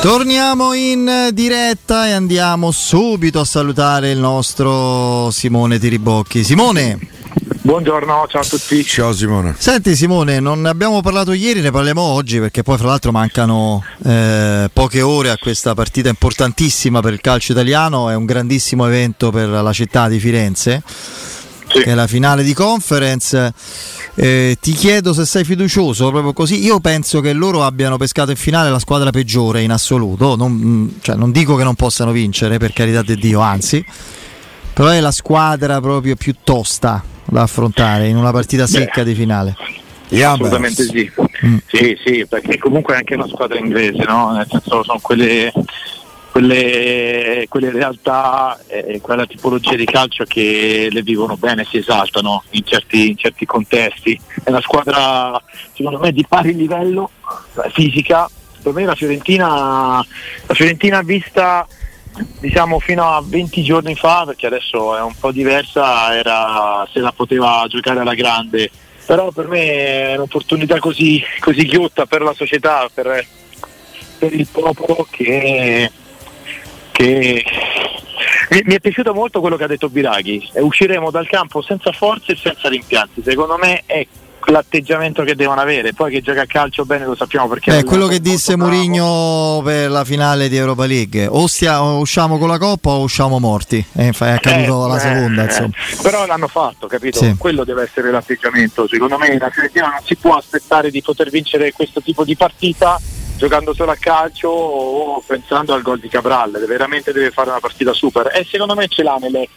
Torniamo in diretta e andiamo subito a salutare il nostro Simone Tiribocchi. Simone! Buongiorno, ciao a tutti. Ciao Simone. Senti Simone, non ne abbiamo parlato ieri, ne parliamo oggi perché poi fra l'altro mancano eh, poche ore a questa partita importantissima per il calcio italiano, è un grandissimo evento per la città di Firenze, sì. che è la finale di conference. Eh, ti chiedo se sei fiducioso, proprio così. Io penso che loro abbiano pescato in finale la squadra peggiore in assoluto. Non, cioè, non dico che non possano vincere, per carità di Dio, anzi, però è la squadra proprio più tosta da affrontare in una partita secca Beh, di finale. Assolutamente sì. Mm. sì, sì, perché comunque è anche una squadra inglese, no? Nel senso sono quelle quelle, quelle realtà, eh, quella tipologia di calcio che le vivono bene, si esaltano in certi, in certi contesti. È una squadra secondo me di pari livello fisica. Per me la Fiorentina, la Fiorentina vista diciamo fino a 20 giorni fa, perché adesso è un po' diversa, era se la poteva giocare alla grande. Però per me è un'opportunità così, così ghiotta per la società, per, per il popolo che che mi, mi, è piaciuto molto quello che ha detto Biraghi, usciremo dal campo senza forze e senza rimpianti, secondo me è l'atteggiamento che devono avere, poi che gioca a calcio bene lo sappiamo perché... È quello che disse Mourinho per la finale di Europa League, o, stia, o, usciamo con la Coppa o usciamo morti, eh, è accaduto eh, la seconda. Eh, però l'hanno fatto, capito? Sì. Quello deve essere l'atteggiamento, secondo me la Fiorentina non si può aspettare di poter vincere questo tipo di partita giocando solo a calcio o pensando al gol di Cabral, veramente deve fare una partita super. E secondo me ce l'ha nelle,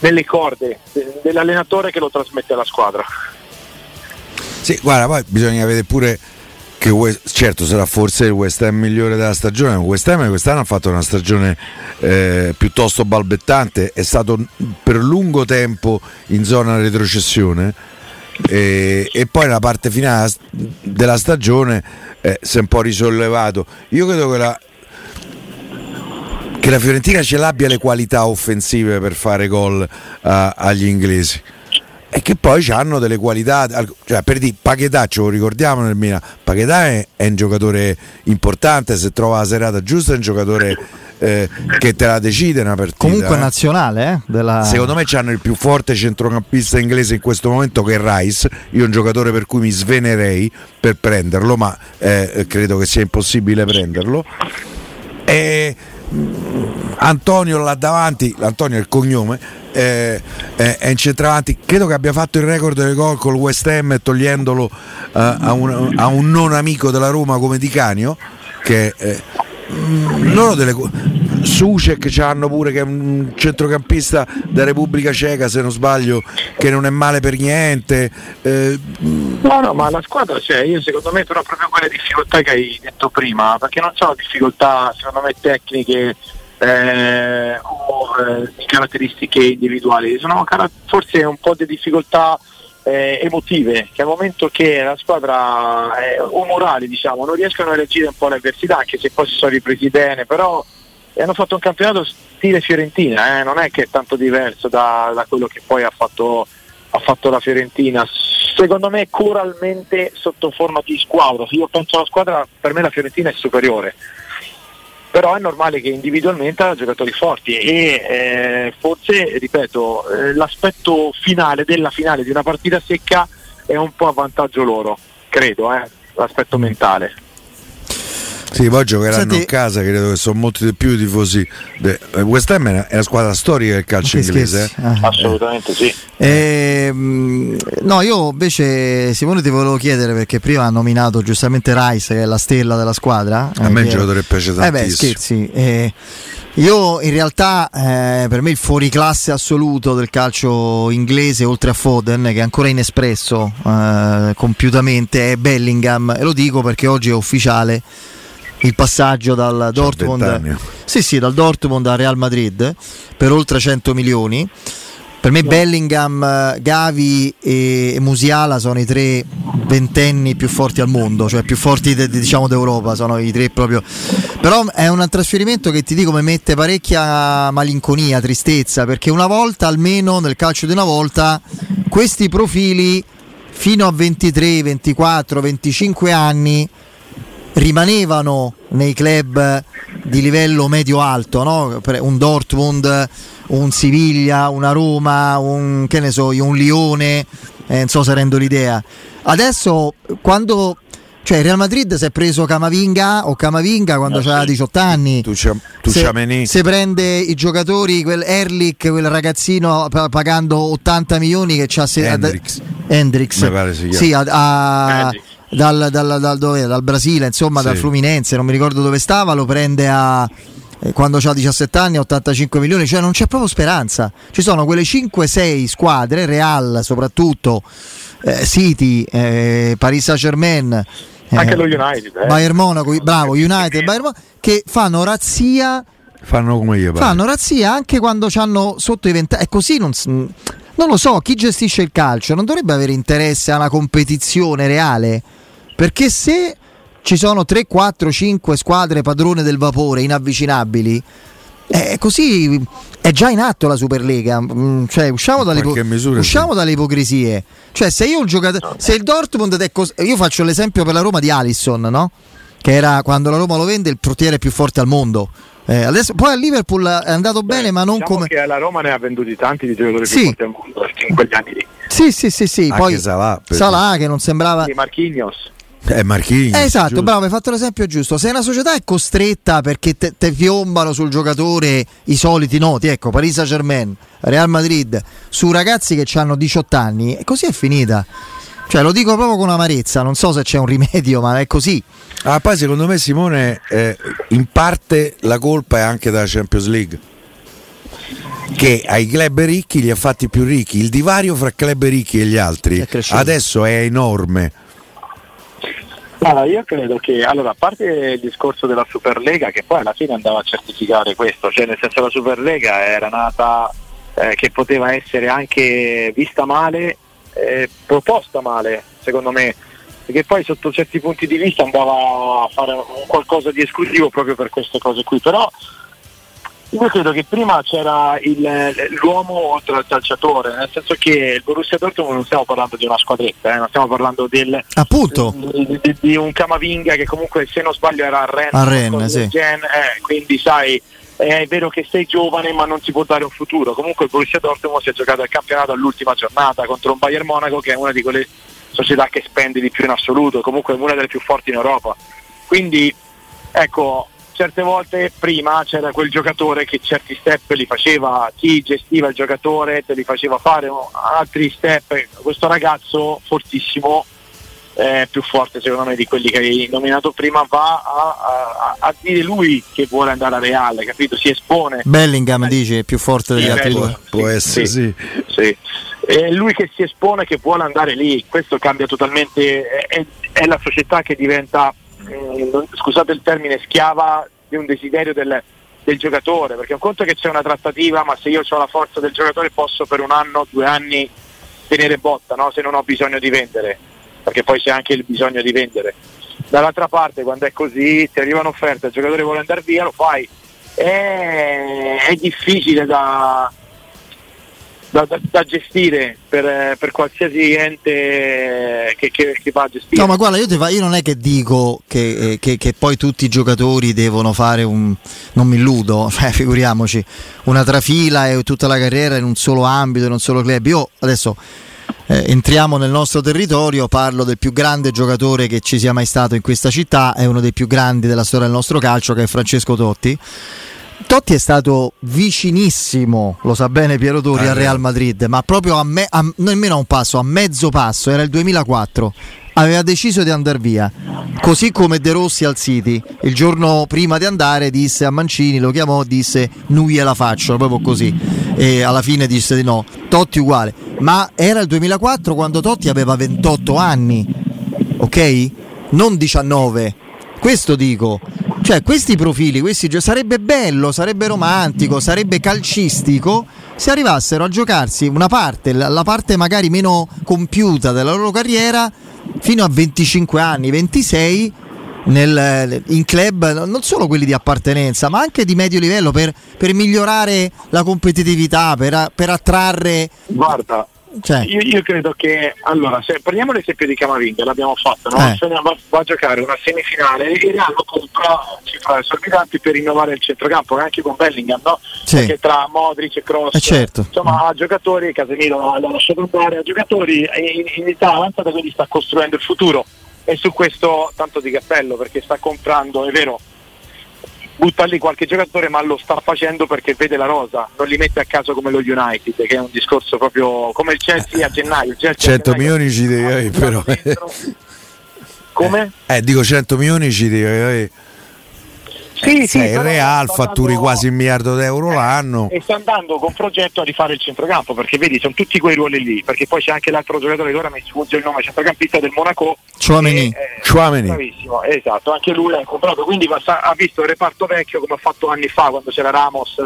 nelle corde dell'allenatore che lo trasmette alla squadra. Sì, guarda, poi bisogna vedere pure che certo sarà forse il West Ham migliore della stagione, ma West Ham quest'anno ha fatto una stagione eh, piuttosto balbettante, è stato per lungo tempo in zona retrocessione e, e poi nella parte finale della stagione eh, si è un po' risollevato. Io credo che la, che la Fiorentina ce l'abbia le qualità offensive per fare gol uh, agli inglesi e che poi hanno delle qualità cioè per dire Paquetà ce lo ricordiamo nel Milan Paquetà è, è, un giocatore importante se trova la serata giusta è un giocatore eh, che te la decide una partita comunque eh. nazionale eh, della... secondo me hanno il più forte centrocampista inglese in questo momento che è Rice. Io un giocatore per cui mi svenerei per prenderlo ma eh, credo che sia impossibile prenderlo. E Antonio là davanti, Antonio è il cognome, eh, è, è in centravanti, credo che abbia fatto il record del gol col West Ham togliendolo uh, a, un, a, un, non amico della Roma come Di Canio, che eh, loro delle Sucek ci hanno pure che è un centrocampista da Repubblica Ceca se non sbaglio che non è male per niente eh, no no ma la squadra c'è. Io secondo me però proprio quelle difficoltà che hai detto prima perché non sono difficoltà secondo me tecniche eh, o eh, caratteristiche individuali. Sono forse un po' di difficoltà eh, emotive che al momento che la squadra eh, o morali diciamo non riescono a reagire un po' alle avversità anche se poi si sono ripresi bene però e hanno fatto un campionato stile Fiorentina, eh? non è che è tanto diverso da, da quello che poi ha fatto, ha fatto, la Fiorentina. Secondo me coralmente sotto forma di squadra, io penso alla squadra, per me la Fiorentina è superiore. Però è normale che individualmente ha giocatori forti e eh, forse, ripeto, eh, l'aspetto finale della finale di una partita secca è un po' a vantaggio loro, credo, eh, l'aspetto mentale. Sì, poi giocheranno Senti, a casa, credo che sono molti di più i tifosi. Eh, West Ham è una squadra storica del calcio inglese. Eh? Ah, Assolutamente sì. Eh, no, io invece Simone ti volevo chiedere perché prima ha nominato giustamente Rice che è la stella della squadra. A me il giocatore piace tantissimo. Eh beh, scherzi. Eh, io in realtà eh, per me il fuoriclasse assoluto del calcio inglese oltre a Foden che è ancora inespresso eh, compiutamente è Bellingham e lo dico perché oggi è ufficiale il passaggio dal Dortmund, sì, sì, dal Dortmund al Real Madrid per oltre 100 milioni. Per me Bellingham, Gavi e Musiala sono i tre ventenni più forti al mondo, cioè più forti de, diciamo d'Europa, sono i tre proprio. Però è un trasferimento che ti dico mi mette parecchia malinconia, tristezza, perché una volta almeno nel calcio di una volta questi profili fino a 23, 24, 25 anni rimanevano nei club di livello medio-alto, no? un Dortmund, un Siviglia, una Roma, un, che ne so, un Lione, eh, non so se rendo l'idea. Adesso quando cioè il Real Madrid si è preso Camavinga o Camavinga quando ah, aveva sì. 18 anni. Tu, c'è, tu se, se, prende i giocatori, quel Erlich, quel ragazzino pagando 80 milioni che c'ha Hendrix. Hendrix. Sì, a, a, dal, dal, dal, dove, dal Brasile, insomma, sì. dal Fluminense, non mi ricordo dove stava, lo prende a eh, quando ha 17 anni 85 milioni, cioè non c'è proprio speranza. Ci sono quelle 5-6 squadre, Real soprattutto, eh, City, eh, Paris Saint-Germain, eh, anche lo United, eh. Bayern Monaco, bravo, United, Bayern Monaco, che fanno razzia fanno come io fanno razzia anche quando hanno sotto i 20 è così non, non lo so chi gestisce il calcio non dovrebbe avere interesse a una competizione reale perché se ci sono 3, 4, 5 squadre padrone del vapore inavvicinabili, eh, così è già in atto la Superlega. Mm, cioè, usciamo, dalle, usciamo sì. dalle, ipocrisie. Cioè, se io il giocatore. Se il Dortmund è cos- Io faccio l'esempio per la Roma di Alisson, no? Che era quando la Roma lo vende il portiere più forte al mondo. Eh, adesso, poi a Liverpool è andato Beh, bene, ma non diciamo come. Che la Roma ne ha venduti tanti di giocatori sì. più forti al mondo in quegli anni lì. Sì, sì, sì, sì. Anche poi Salah, Salah che non sembrava. Sì, Marquinhos. Eh, Marchini. Esatto, giusto. bravo, hai fatto l'esempio giusto. Se una società è costretta perché te, te piombano sul giocatore i soliti noti, ecco, Paris Saint Germain, Real Madrid, su ragazzi che hanno 18 anni, e così è finita. Cioè, lo dico proprio con amarezza, non so se c'è un rimedio, ma è così. Ah, poi secondo me Simone, eh, in parte la colpa è anche della Champions League che ai club ricchi li ha fatti più ricchi. Il divario fra club ricchi e gli altri adesso è enorme. Allora, io credo che, allora, a parte il discorso della Superlega, che poi alla fine andava a certificare questo, cioè nel senso la Superlega era nata eh, che poteva essere anche vista male, eh, proposta male, secondo me, perché poi sotto certi punti di vista andava a fare qualcosa di esclusivo proprio per queste cose qui, però io credo che prima c'era il, l'uomo oltre al calciatore, nel senso che il Borussia Dortmund non stiamo parlando di una squadretta, eh, non stiamo parlando del, di, di, di, un Camavinga che comunque se non sbaglio era a Rennes, a Rennes sì. gen, eh, quindi sai è vero che sei giovane ma non ti può dare un futuro, comunque il Borussia Dortmund si è giocato il campionato all'ultima giornata contro un Bayern Monaco che è una di quelle società che spende di più in assoluto, comunque è una delle più forti in Europa. Quindi ecco, certe volte prima c'era quel giocatore che certi step li faceva, chi gestiva il giocatore te li faceva fare altri step, questo ragazzo fortissimo eh, più forte secondo me di quelli che hai nominato prima va a, a, a, dire lui che vuole andare a Reale capito? si espone Bellingham eh, dice più forte degli altri due può essere sì, sì. È lui che si espone che vuole andare lì questo cambia totalmente è, è la società che diventa eh, scusate il termine, schiava di un desiderio del, del, giocatore, perché un conto che c'è una trattativa, ma se io ho la forza del giocatore posso per un anno, due anni tenere botta, no? se non ho bisogno di vendere, perché poi c'è anche il bisogno di vendere. Dall'altra parte quando è così ti arriva un'offerta, il giocatore vuole andare via, lo fai. è, è difficile da, da, da, da gestire per, per, qualsiasi ente che, che, che, va a gestire. No, ma guarda, io, fa, io non è che dico che, che, che, poi tutti i giocatori devono fare un. non mi illudo, cioè, figuriamoci, una trafila e tutta la carriera in un solo ambito, in un solo club. Io adesso. Eh, entriamo nel nostro territorio, parlo del più grande giocatore che ci sia mai stato in questa città, è uno dei più grandi della storia del nostro calcio, che è Francesco Totti Totti è stato vicinissimo, lo sa bene Piero Tori, al Real Madrid, ma proprio a, me, a nemmeno a un passo, a mezzo passo, era il 2004. Aveva deciso di andare via, così come De Rossi al City. Il giorno prima di andare disse a Mancini, lo chiamò, disse non gliela faccio, proprio così. E alla fine disse di no. Totti uguale. Ma era il 2004 quando Totti aveva 28 anni, ok? Non 19. Questo dico. Cioè, questi profili, questi gio- sarebbe bello, sarebbe romantico, sarebbe calcistico se arrivassero a giocarsi una parte, la parte magari meno compiuta della loro carriera, fino a 25 anni, 26 nel, in club, non solo quelli di appartenenza, ma anche di medio livello per, per migliorare la competitività, per, per attrarre. Guarda, cioè. Io, io, credo che allora se prendiamo l'esempio di Camavinga l'abbiamo fatto no? eh. va, va, a giocare una semifinale e Real compra cifre esorbitanti per rinnovare il centrocampo anche con Bellingham no? Sì. perché tra Modric e Cross eh certo. insomma a giocatori Casemiro l'ha lasciato andare a giocatori in, in età avanzata quindi sta costruendo il futuro e su questo tanto di cappello perché sta comprando è vero butta lì qualche giocatore ma lo sta facendo perché vede la rosa, non li mette a caso come lo United che è un discorso proprio come il Chelsea a gennaio. 100 milioni ci devi però. Come? Eh, dico 100 milioni ci devi Sì, sì, il Real fatturi quasi un miliardo d'euro eh, l'anno. E sta andando con progetto a rifare il centrocampo, perché vedi, sono tutti quei ruoli lì, perché poi c'è anche l'altro giocatore che ora mi sfugge il nome, centrocampista del Monaco. Chouameni. Eh, Bravissimo, esatto, anche lui ha comprato, quindi ha visto il reparto vecchio come ha fatto anni fa quando c'era Ramos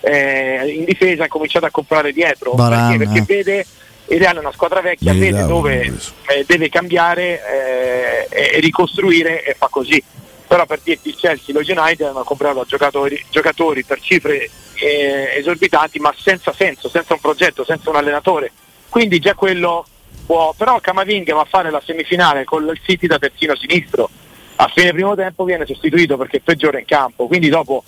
eh, in difesa, ha cominciato a comprare dietro, perché, perché vede il Real è una squadra vecchia, vede dove eh, deve cambiare eh, e ricostruire e fa così però per dirti il Chelsea lo United hanno comprato giocatori, giocatori per cifre eh, esorbitanti ma senza senso, senza un progetto, senza un allenatore. Quindi già quello può però Camavinga va a fare la semifinale con il City da terzino sinistro. A fine primo tempo viene sostituito perché è peggiore in campo quindi dopo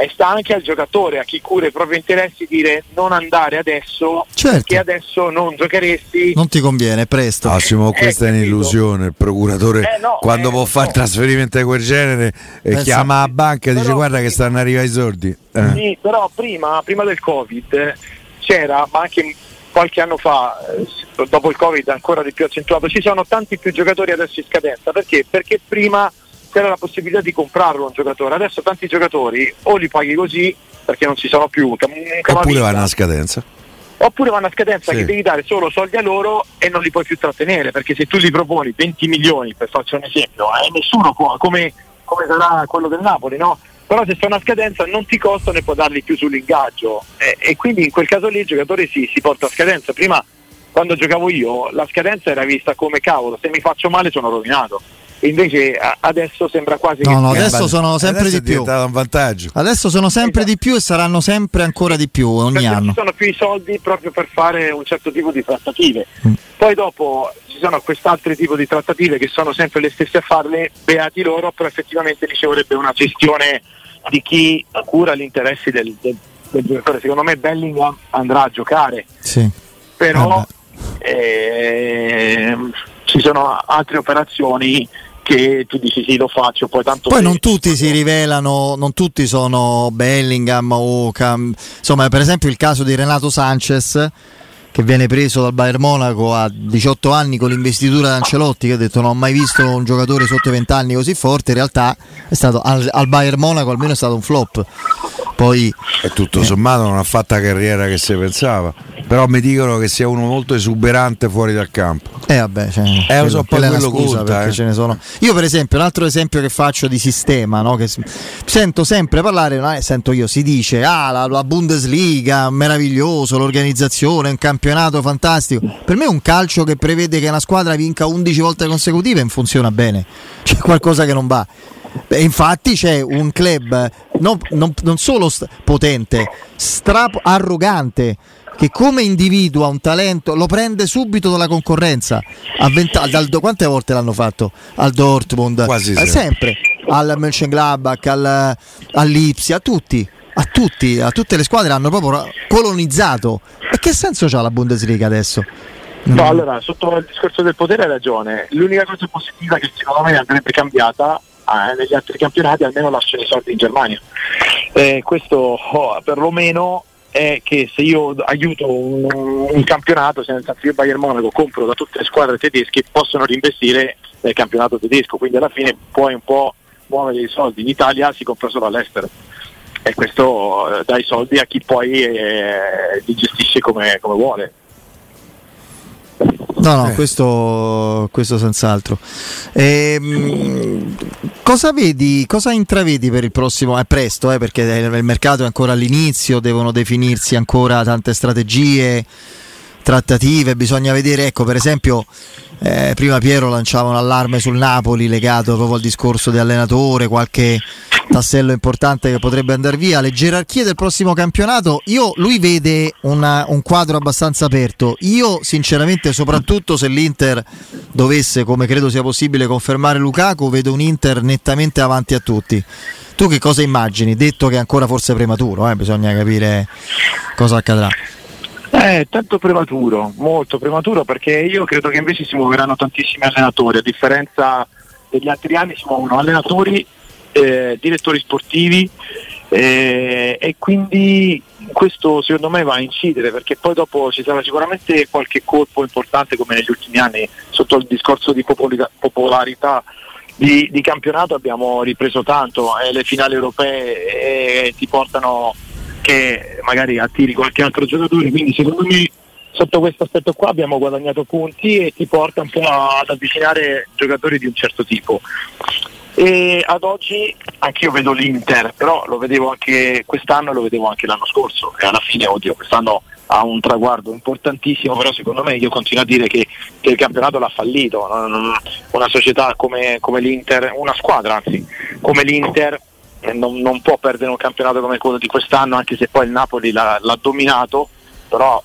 e sta anche al giocatore, a chi cura i propri interessi, dire non andare adesso certo. perché adesso non giocheresti. Non ti conviene, presto. Massimo, questa è, è un'illusione. Il procuratore eh no, quando eh, può fare no. trasferimento di quel genere e chiama la banca e dice guarda che stanno arrivando i soldi. Eh. Sì, però prima, prima, del Covid c'era, ma anche qualche anno fa, eh, dopo il Covid ancora di più accentuato, ci sono tanti più giocatori adesso in scadenza. Perché? Perché prima c'era la possibilità di comprarlo un giocatore. Adesso tanti giocatori o li paghi così perché non ci sono più. Oppure vanno a scadenza. Oppure vanno a scadenza sì. che devi dare solo soldi a loro e non li puoi più trattenere perché se tu gli proponi 20 milioni, per farci un esempio, eh, nessuno può, come, come sarà quello del Napoli, no? però se sono a scadenza non ti costano e puoi darli più sull'ingaggio eh, e quindi in quel caso lì il giocatore si, si porta a scadenza. Prima quando giocavo io la scadenza era vista come cavolo, se mi faccio male sono rovinato invece adesso sembra quasi no, che no, adesso sono sempre adesso di più un vantaggio. adesso sono sempre esatto. di più e saranno sempre ancora di più ogni Perché anno ci sono più i soldi proprio per fare un certo tipo di trattative mm. poi dopo ci sono quest'altro tipo di trattative che sono sempre le stesse a farle beati loro però effettivamente ci vorrebbe una gestione di chi cura gli interessi del, del, del giocatore secondo me Bellingham andrà a giocare sì. però eh, ci sono altre operazioni che tu dici sì lo faccio poi tanto poi non tutti si rivelano non tutti sono Bellingham o Cam... insomma per esempio il caso di Renato Sanchez che viene preso dal Bayern Monaco a 18 anni con l'investitura di Ancelotti che ha detto non ho mai visto un giocatore sotto i 20 anni così forte in realtà è stato al, al Bayern Monaco almeno è stato un flop poi e tutto sommato non ha fatto la carriera che si pensava però mi dicono che sia uno molto esuberante fuori dal campo. Eh vabbè, cioè, eh, lo so, quello scusa conta, perché eh. ce ne sono. Io per esempio, un altro esempio che faccio di sistema, no? che sento sempre parlare, no? eh, sento io, si dice, ah la, la, Bundesliga, meraviglioso, l'organizzazione, un campionato fantastico. Per me un calcio che prevede che una squadra vinca 11 volte consecutive non funziona bene, c'è qualcosa che non va. Beh, infatti c'è un club non, non, non solo st- potente, strapo- arrogante, che come individua un talento lo prende subito dalla concorrenza. Venta- dal, quante volte l'hanno fatto? Al Dortmund, Quasi eh, sempre, al Mönchengladbach, al, all'Ipsi, a tutti. A, tutti, a tutte le squadre hanno proprio colonizzato. E che senso ha la Bundesliga adesso? No, allora, sotto il discorso del potere hai ragione. L'unica cosa positiva che secondo me andrebbe cambiata eh, negli altri campionati almeno lasciano i soldi in Germania. Eh, questo oh, perlomeno è che se io aiuto un, un campionato, se nel senso io Bayern Monaco compro da tutte le squadre tedesche, possono reinvestire nel campionato tedesco, quindi alla fine puoi un po' muovere i soldi. In Italia si compra solo all'estero e questo eh, dà i soldi a chi poi eh, li gestisce come, come vuole. No, no, eh. questo, questo senz'altro. Ehm, cosa vedi, cosa intravedi per il prossimo? È presto, eh, perché il mercato è ancora all'inizio, devono definirsi ancora tante strategie, trattative, bisogna vedere, ecco, per esempio, eh, prima Piero lanciava un allarme sul Napoli legato proprio al discorso di allenatore, qualche tassello importante che potrebbe andare via. Le gerarchie del prossimo campionato, io, lui vede una, un quadro abbastanza aperto. Io, sinceramente, soprattutto se l'Inter dovesse, come credo sia possibile, confermare Lukaku, vedo un Inter nettamente avanti a tutti. Tu che cosa immagini? Detto che è ancora forse prematuro, eh? bisogna capire cosa accadrà. Eh, tanto prematuro, molto prematuro perché io credo che invece si muoveranno tantissimi allenatori, a differenza degli altri anni si muovono allenatori eh, direttori sportivi eh, e quindi questo secondo me va a incidere perché poi dopo ci sarà sicuramente qualche colpo importante come negli ultimi anni sotto il discorso di popolarità di, di campionato abbiamo ripreso tanto e le finali europee eh, ti portano che magari attiri qualche altro giocatore quindi secondo me sotto questo aspetto qua abbiamo guadagnato punti e ti porta un po' ad avvicinare giocatori di un certo tipo. E ad oggi anch'io vedo l'Inter, però lo vedevo anche quest'anno e lo vedevo anche l'anno scorso. E alla fine, oddio, quest'anno ha un traguardo importantissimo, però secondo me io continuo a dire che, che il campionato l'ha fallito, una società come, come, l'Inter, una squadra anzi, come l'Inter non, non, può perdere un campionato come quello di quest'anno, anche se poi il Napoli l'ha, l'ha dominato, però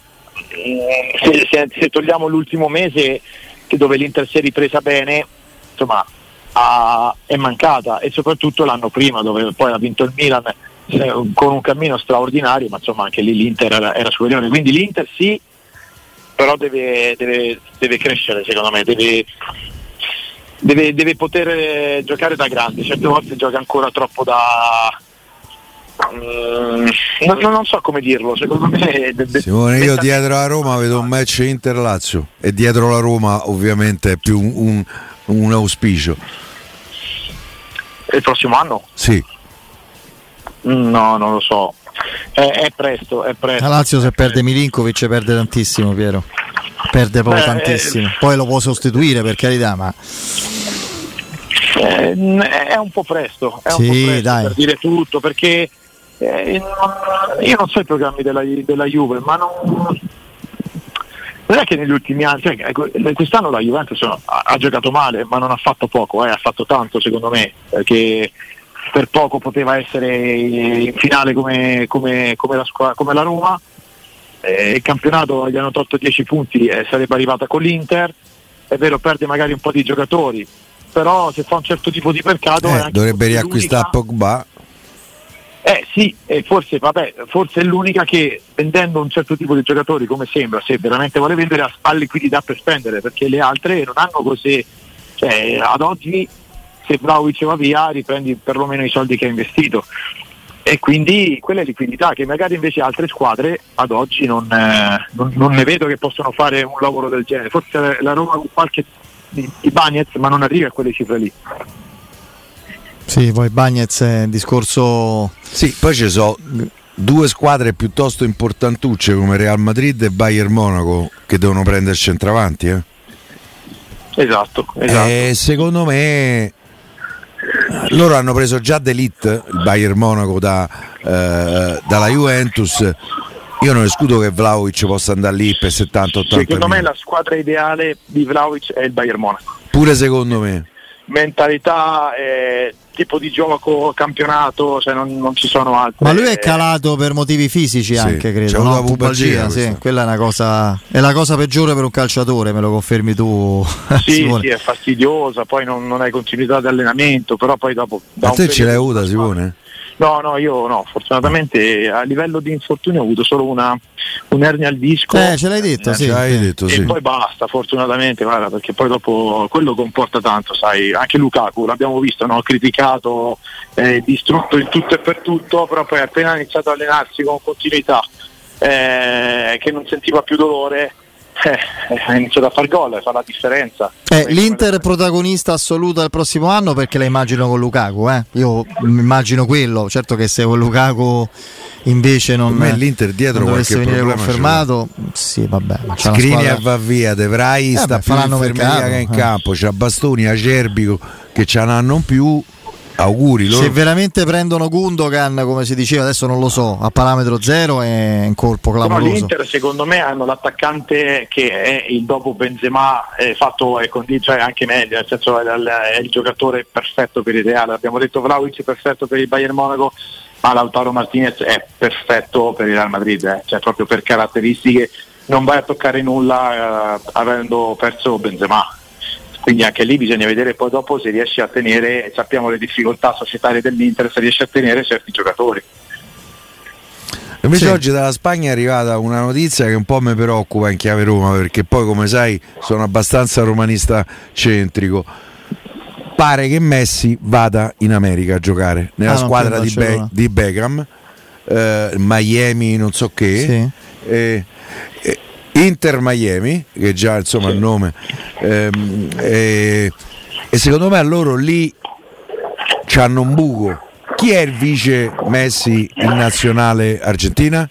eh, se, se, se togliamo l'ultimo mese dove l'Inter si è ripresa bene, insomma ha, è mancata e soprattutto l'anno prima dove poi ha vinto il Milan eh, con un cammino straordinario, ma insomma anche lì l'Inter era, era superiore. Quindi l'Inter sì, però deve, deve, deve crescere secondo me, deve, deve, deve, poter giocare da grande, certe volte gioca ancora troppo da... Mm, non, non, so come dirlo, secondo me... De, Simone, io dietro la Roma vedo un match Inter-Lazio e dietro la Roma ovviamente è più un, un, un auspicio il prossimo anno? Sì. No, non lo so. È, è presto, è presto. La Lazio se perde Milinkovic perde tantissimo, Piero. Perde proprio Beh, tantissimo. Eh, Poi lo può sostituire per carità, ma... Eh, è un po' presto, è sì, po' presto dai. per dire tutto, perché eh, io non so i programmi della, della Juve, ma non, non è che negli ultimi anni, cioè, ecco, quest'anno la Juventus ha, ha, giocato male, ma non ha fatto poco, eh, ha fatto tanto secondo me, perché per poco poteva essere in finale come, come, come, la, come la, Roma. Eh, il campionato gli hanno tolto 10 punti e sarebbe arrivata con l'Inter. È vero, perde magari un po' di giocatori, però se fa un certo tipo di mercato... Eh, dovrebbe riacquistare Pogba eh sì, forse, vabbè, forse è l'unica che vendendo un certo tipo di giocatori come sembra, se veramente vuole vendere ha liquidità per spendere, perché le altre non hanno così, cioè ad oggi se Vlaovic va via riprendi perlomeno i soldi che ha investito e quindi quella è liquidità che magari invece altre squadre ad oggi non, eh, non, non ne vedo che possono fare un lavoro del genere, forse la Roma con qualche di, di Bagnets ma non arriva a quelle cifre lì. Sì, poi Bagnez è un discorso... Sì, poi ci sono due squadre piuttosto importantucce come Real Madrid e Bayern Monaco che devono prendere il centravanti. Eh? Esatto, esatto. E secondo me loro hanno preso già D'Elite, il Bayern Monaco da, eh, dalla Juventus. Io non escludo che Vlaovic possa andare lì per 70-80 Secondo me la squadra ideale di Vlaovic è il Bayern Monaco. Pure secondo me mentalità, eh, tipo di gioco, campionato, cioè non, non ci sono altri. Ma lui è calato per motivi fisici Sì, anche, c'è credo. avuto No? la pubalgia, sì, quella è una cosa. È la cosa peggiore per un calciatore, me lo confermi tu. Sì, Simone. sì, è fastidiosa, poi non, non hai continuità di allenamento, però poi dopo... da A un te ce l'hai avuta Simone? No, no, io no, fortunatamente a livello di infortunio ho avuto solo una, un'ernia al disco. Eh, ce l'hai detto, Eh, sì. Ce l'hai detto, E sì. poi basta, fortunatamente, guarda, perché poi dopo quello comporta tanto, sai, anche Lukaku l'abbiamo visto, no? criticato, eh, distrutto in tutto e per tutto, però poi appena ha iniziato a allenarsi con continuità, eh, che non sentiva più dolore, eh, ha iniziato a far gol, fa la differenza. Eh, L'Inter è protagonista assoluta del prossimo anno perché la immagino con Lukaku, eh. Io mi immagino quello, certo che se con Lukaku invece non, me l'Inter dietro non qualche venire confermato, sì vabbè, ma Skriniar squadra- va via, De Vrij Eh sta beh, più infermeria mercato, che in eh. campo, c'ha Bastoni, Acerbico che ce n'hanno più. Auguri loro. Se veramente prendono Gundogan, come si diceva, adesso non lo so, a parametro zero è un colpo Però clamoroso. l'Inter secondo me hanno l'attaccante che è il dopo Benzema è fatto è condi- cioè anche meglio, nel senso è, il- è il giocatore perfetto per il Real. Abbiamo detto Vlaovic è perfetto per il Bayern Monaco, ma Lautaro Martinez è perfetto per il Real Madrid, eh. cioè proprio per caratteristiche non vai a toccare nulla eh, avendo perso Benzema. Quindi anche lì bisogna vedere poi dopo se riesce a tenere, sappiamo le difficoltà societarie dell'Inter, se riesce a tenere certi giocatori. Invece Sì. oggi dalla Spagna è arrivata una notizia che un po' mi preoccupa in chiave Roma, perché poi come sai sono abbastanza romanista centrico. Pare che Messi vada in America a giocare nella Ah, squadra di, Be- di Beckham, eh, Miami, non so che. Sì. eh, Inter Miami, che già insomma il nome, ehm, eh, e secondo me a loro lì c'hanno un buco. Chi è il vice Messi in nazionale argentina?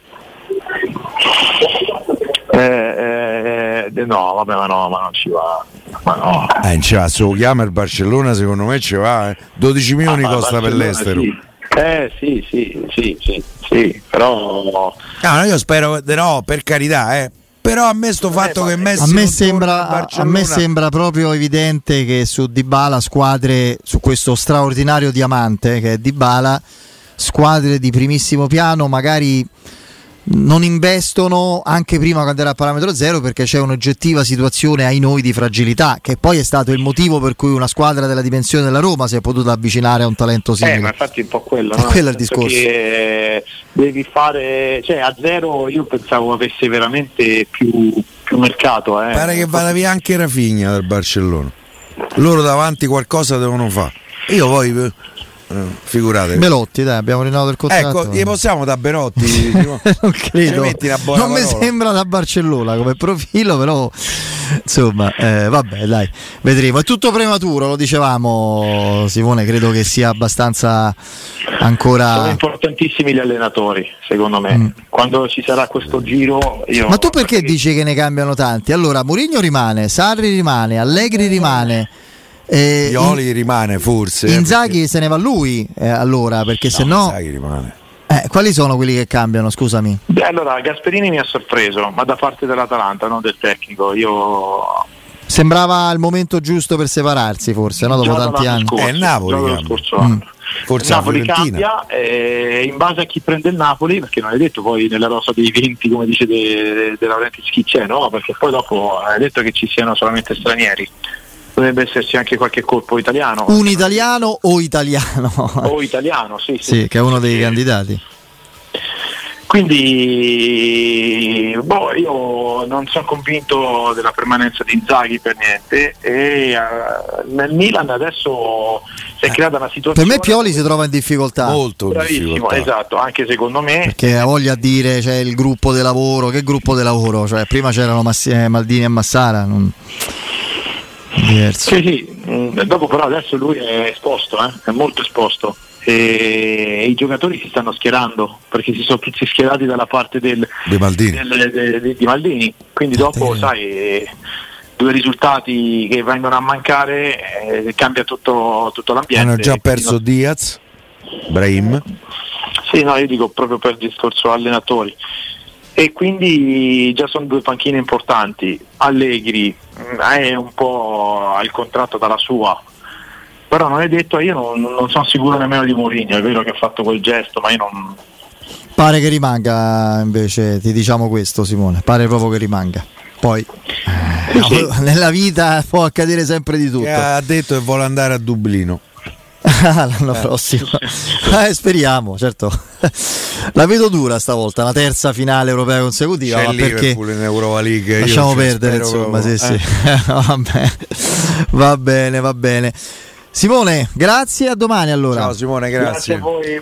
Eh, eh, no, vabbè, ma no, ma non ci va. Ma no. Eh, non ci va, se lo chiama il Barcellona secondo me ci va, eh. 12 milioni Ah, costa per Barcellona, l'estero. Sì. Eh sì, sì, sì, sì, sì, però No, no, io spero, no, per carità, eh. Però a me sto fatto che Messi A me, sembra, a me sembra proprio evidente che su Dybala squadre, su questo straordinario diamante che è Dybala, squadre di primissimo piano magari non investono anche prima quando era a parametro zero perché c'è un'oggettiva situazione ai noi di fragilità che poi è stato il motivo per cui una squadra della dimensione della Roma si è potuta avvicinare a un talento eh, simile. ma infatti è un po' quello, È no? quello il Nel senso discorso. che, eh, devi fare, cioè a zero io pensavo avesse veramente più, più mercato. Eh. Pare che vada via anche Rafinha dal Barcellona. Loro davanti qualcosa devono fare. Io poi eh, figurate. Belotti, dai, abbiamo rinnovato il contratto. Ecco, gli possiamo da Berotti. non credo. metti una buona non mi sembra da Barcellona come profilo, però insomma, eh, vabbè, dai, vedremo. È tutto prematuro, lo dicevamo, Simone. Credo che sia abbastanza Sono ancora. importantissimi gli allenatori, secondo me. Mm. Quando ci sarà questo giro, io. Ma tu perché dici che ne cambiano tanti? Allora, Mourinho rimane, Sarri rimane, Allegri rimane. Eh, Pioli rimane forse. eh, Inzaghi se ne va lui eh, allora perché se no Inzaghi rimane. eh, quali sono quelli che cambiano scusami Beh, allora, Gasperini mi ha sorpreso, ma da parte dell'Atalanta, non del tecnico. Io sembrava il momento giusto per separarsi forse no? dopo tanti anni scorso, Eh, il Napoli anno. Forse il Napoli cambia eh, in base a chi prende il Napoli, perché non è detto poi nella rosa dei 20, come dice De, De Laurentiis chi c'è, no? Perché poi dopo è detto che ci siano solamente stranieri. Dovrebbe esserci anche qualche colpo italiano. un italiano o italiano O italiano, sì, sì. sì che è uno dei Sì. candidati Quindi boh, io non sono convinto della permanenza di Inzaghi per niente e eh, nel Milan adesso si è creata una per situazione me Pioli si trova in difficoltà Molto bravissimo, difficoltà. esatto, anche secondo me perché ha voglia a dire c'è il gruppo di lavoro che gruppo di lavoro cioè prima c'erano Massi- eh, Maldini e Massara non... diverso Sì, sì, mm, dopo però adesso lui è esposto, eh, è molto esposto e i giocatori si stanno schierando perché si sono tutti schierati dalla parte del, De Maldini. del- de- de- di Maldini, quindi dopo sai due risultati che vengono a mancare eh, cambia tutto, tutto l'ambiente. Hanno già Quindi perso non- Diaz, Brahim. Sì, no, io dico proprio per il discorso allenatori. E quindi già sono due panchine importanti. Allegri è un po' ha il contratto dalla sua, però non è detto, io non, non sono sicuro nemmeno di Mourinho, è vero che ha fatto quel gesto, ma io non... Pare che rimanga invece, ti diciamo questo Simone, pare proprio che rimanga. Poi eh, sì. nella vita può accadere sempre di tutto. Che ha detto che vuole andare a Dublino. L'anno eh. prossimo. Eh, speriamo, certo. La vedo dura stavolta, la terza finale europea consecutiva. C'è ma perché in Europa League. Lasciamo perdere, insomma, sì, sì. Eh. va, bene. va bene, va bene. Simone, grazie, a domani allora. Ciao Simone, grazie. Grazie a voi.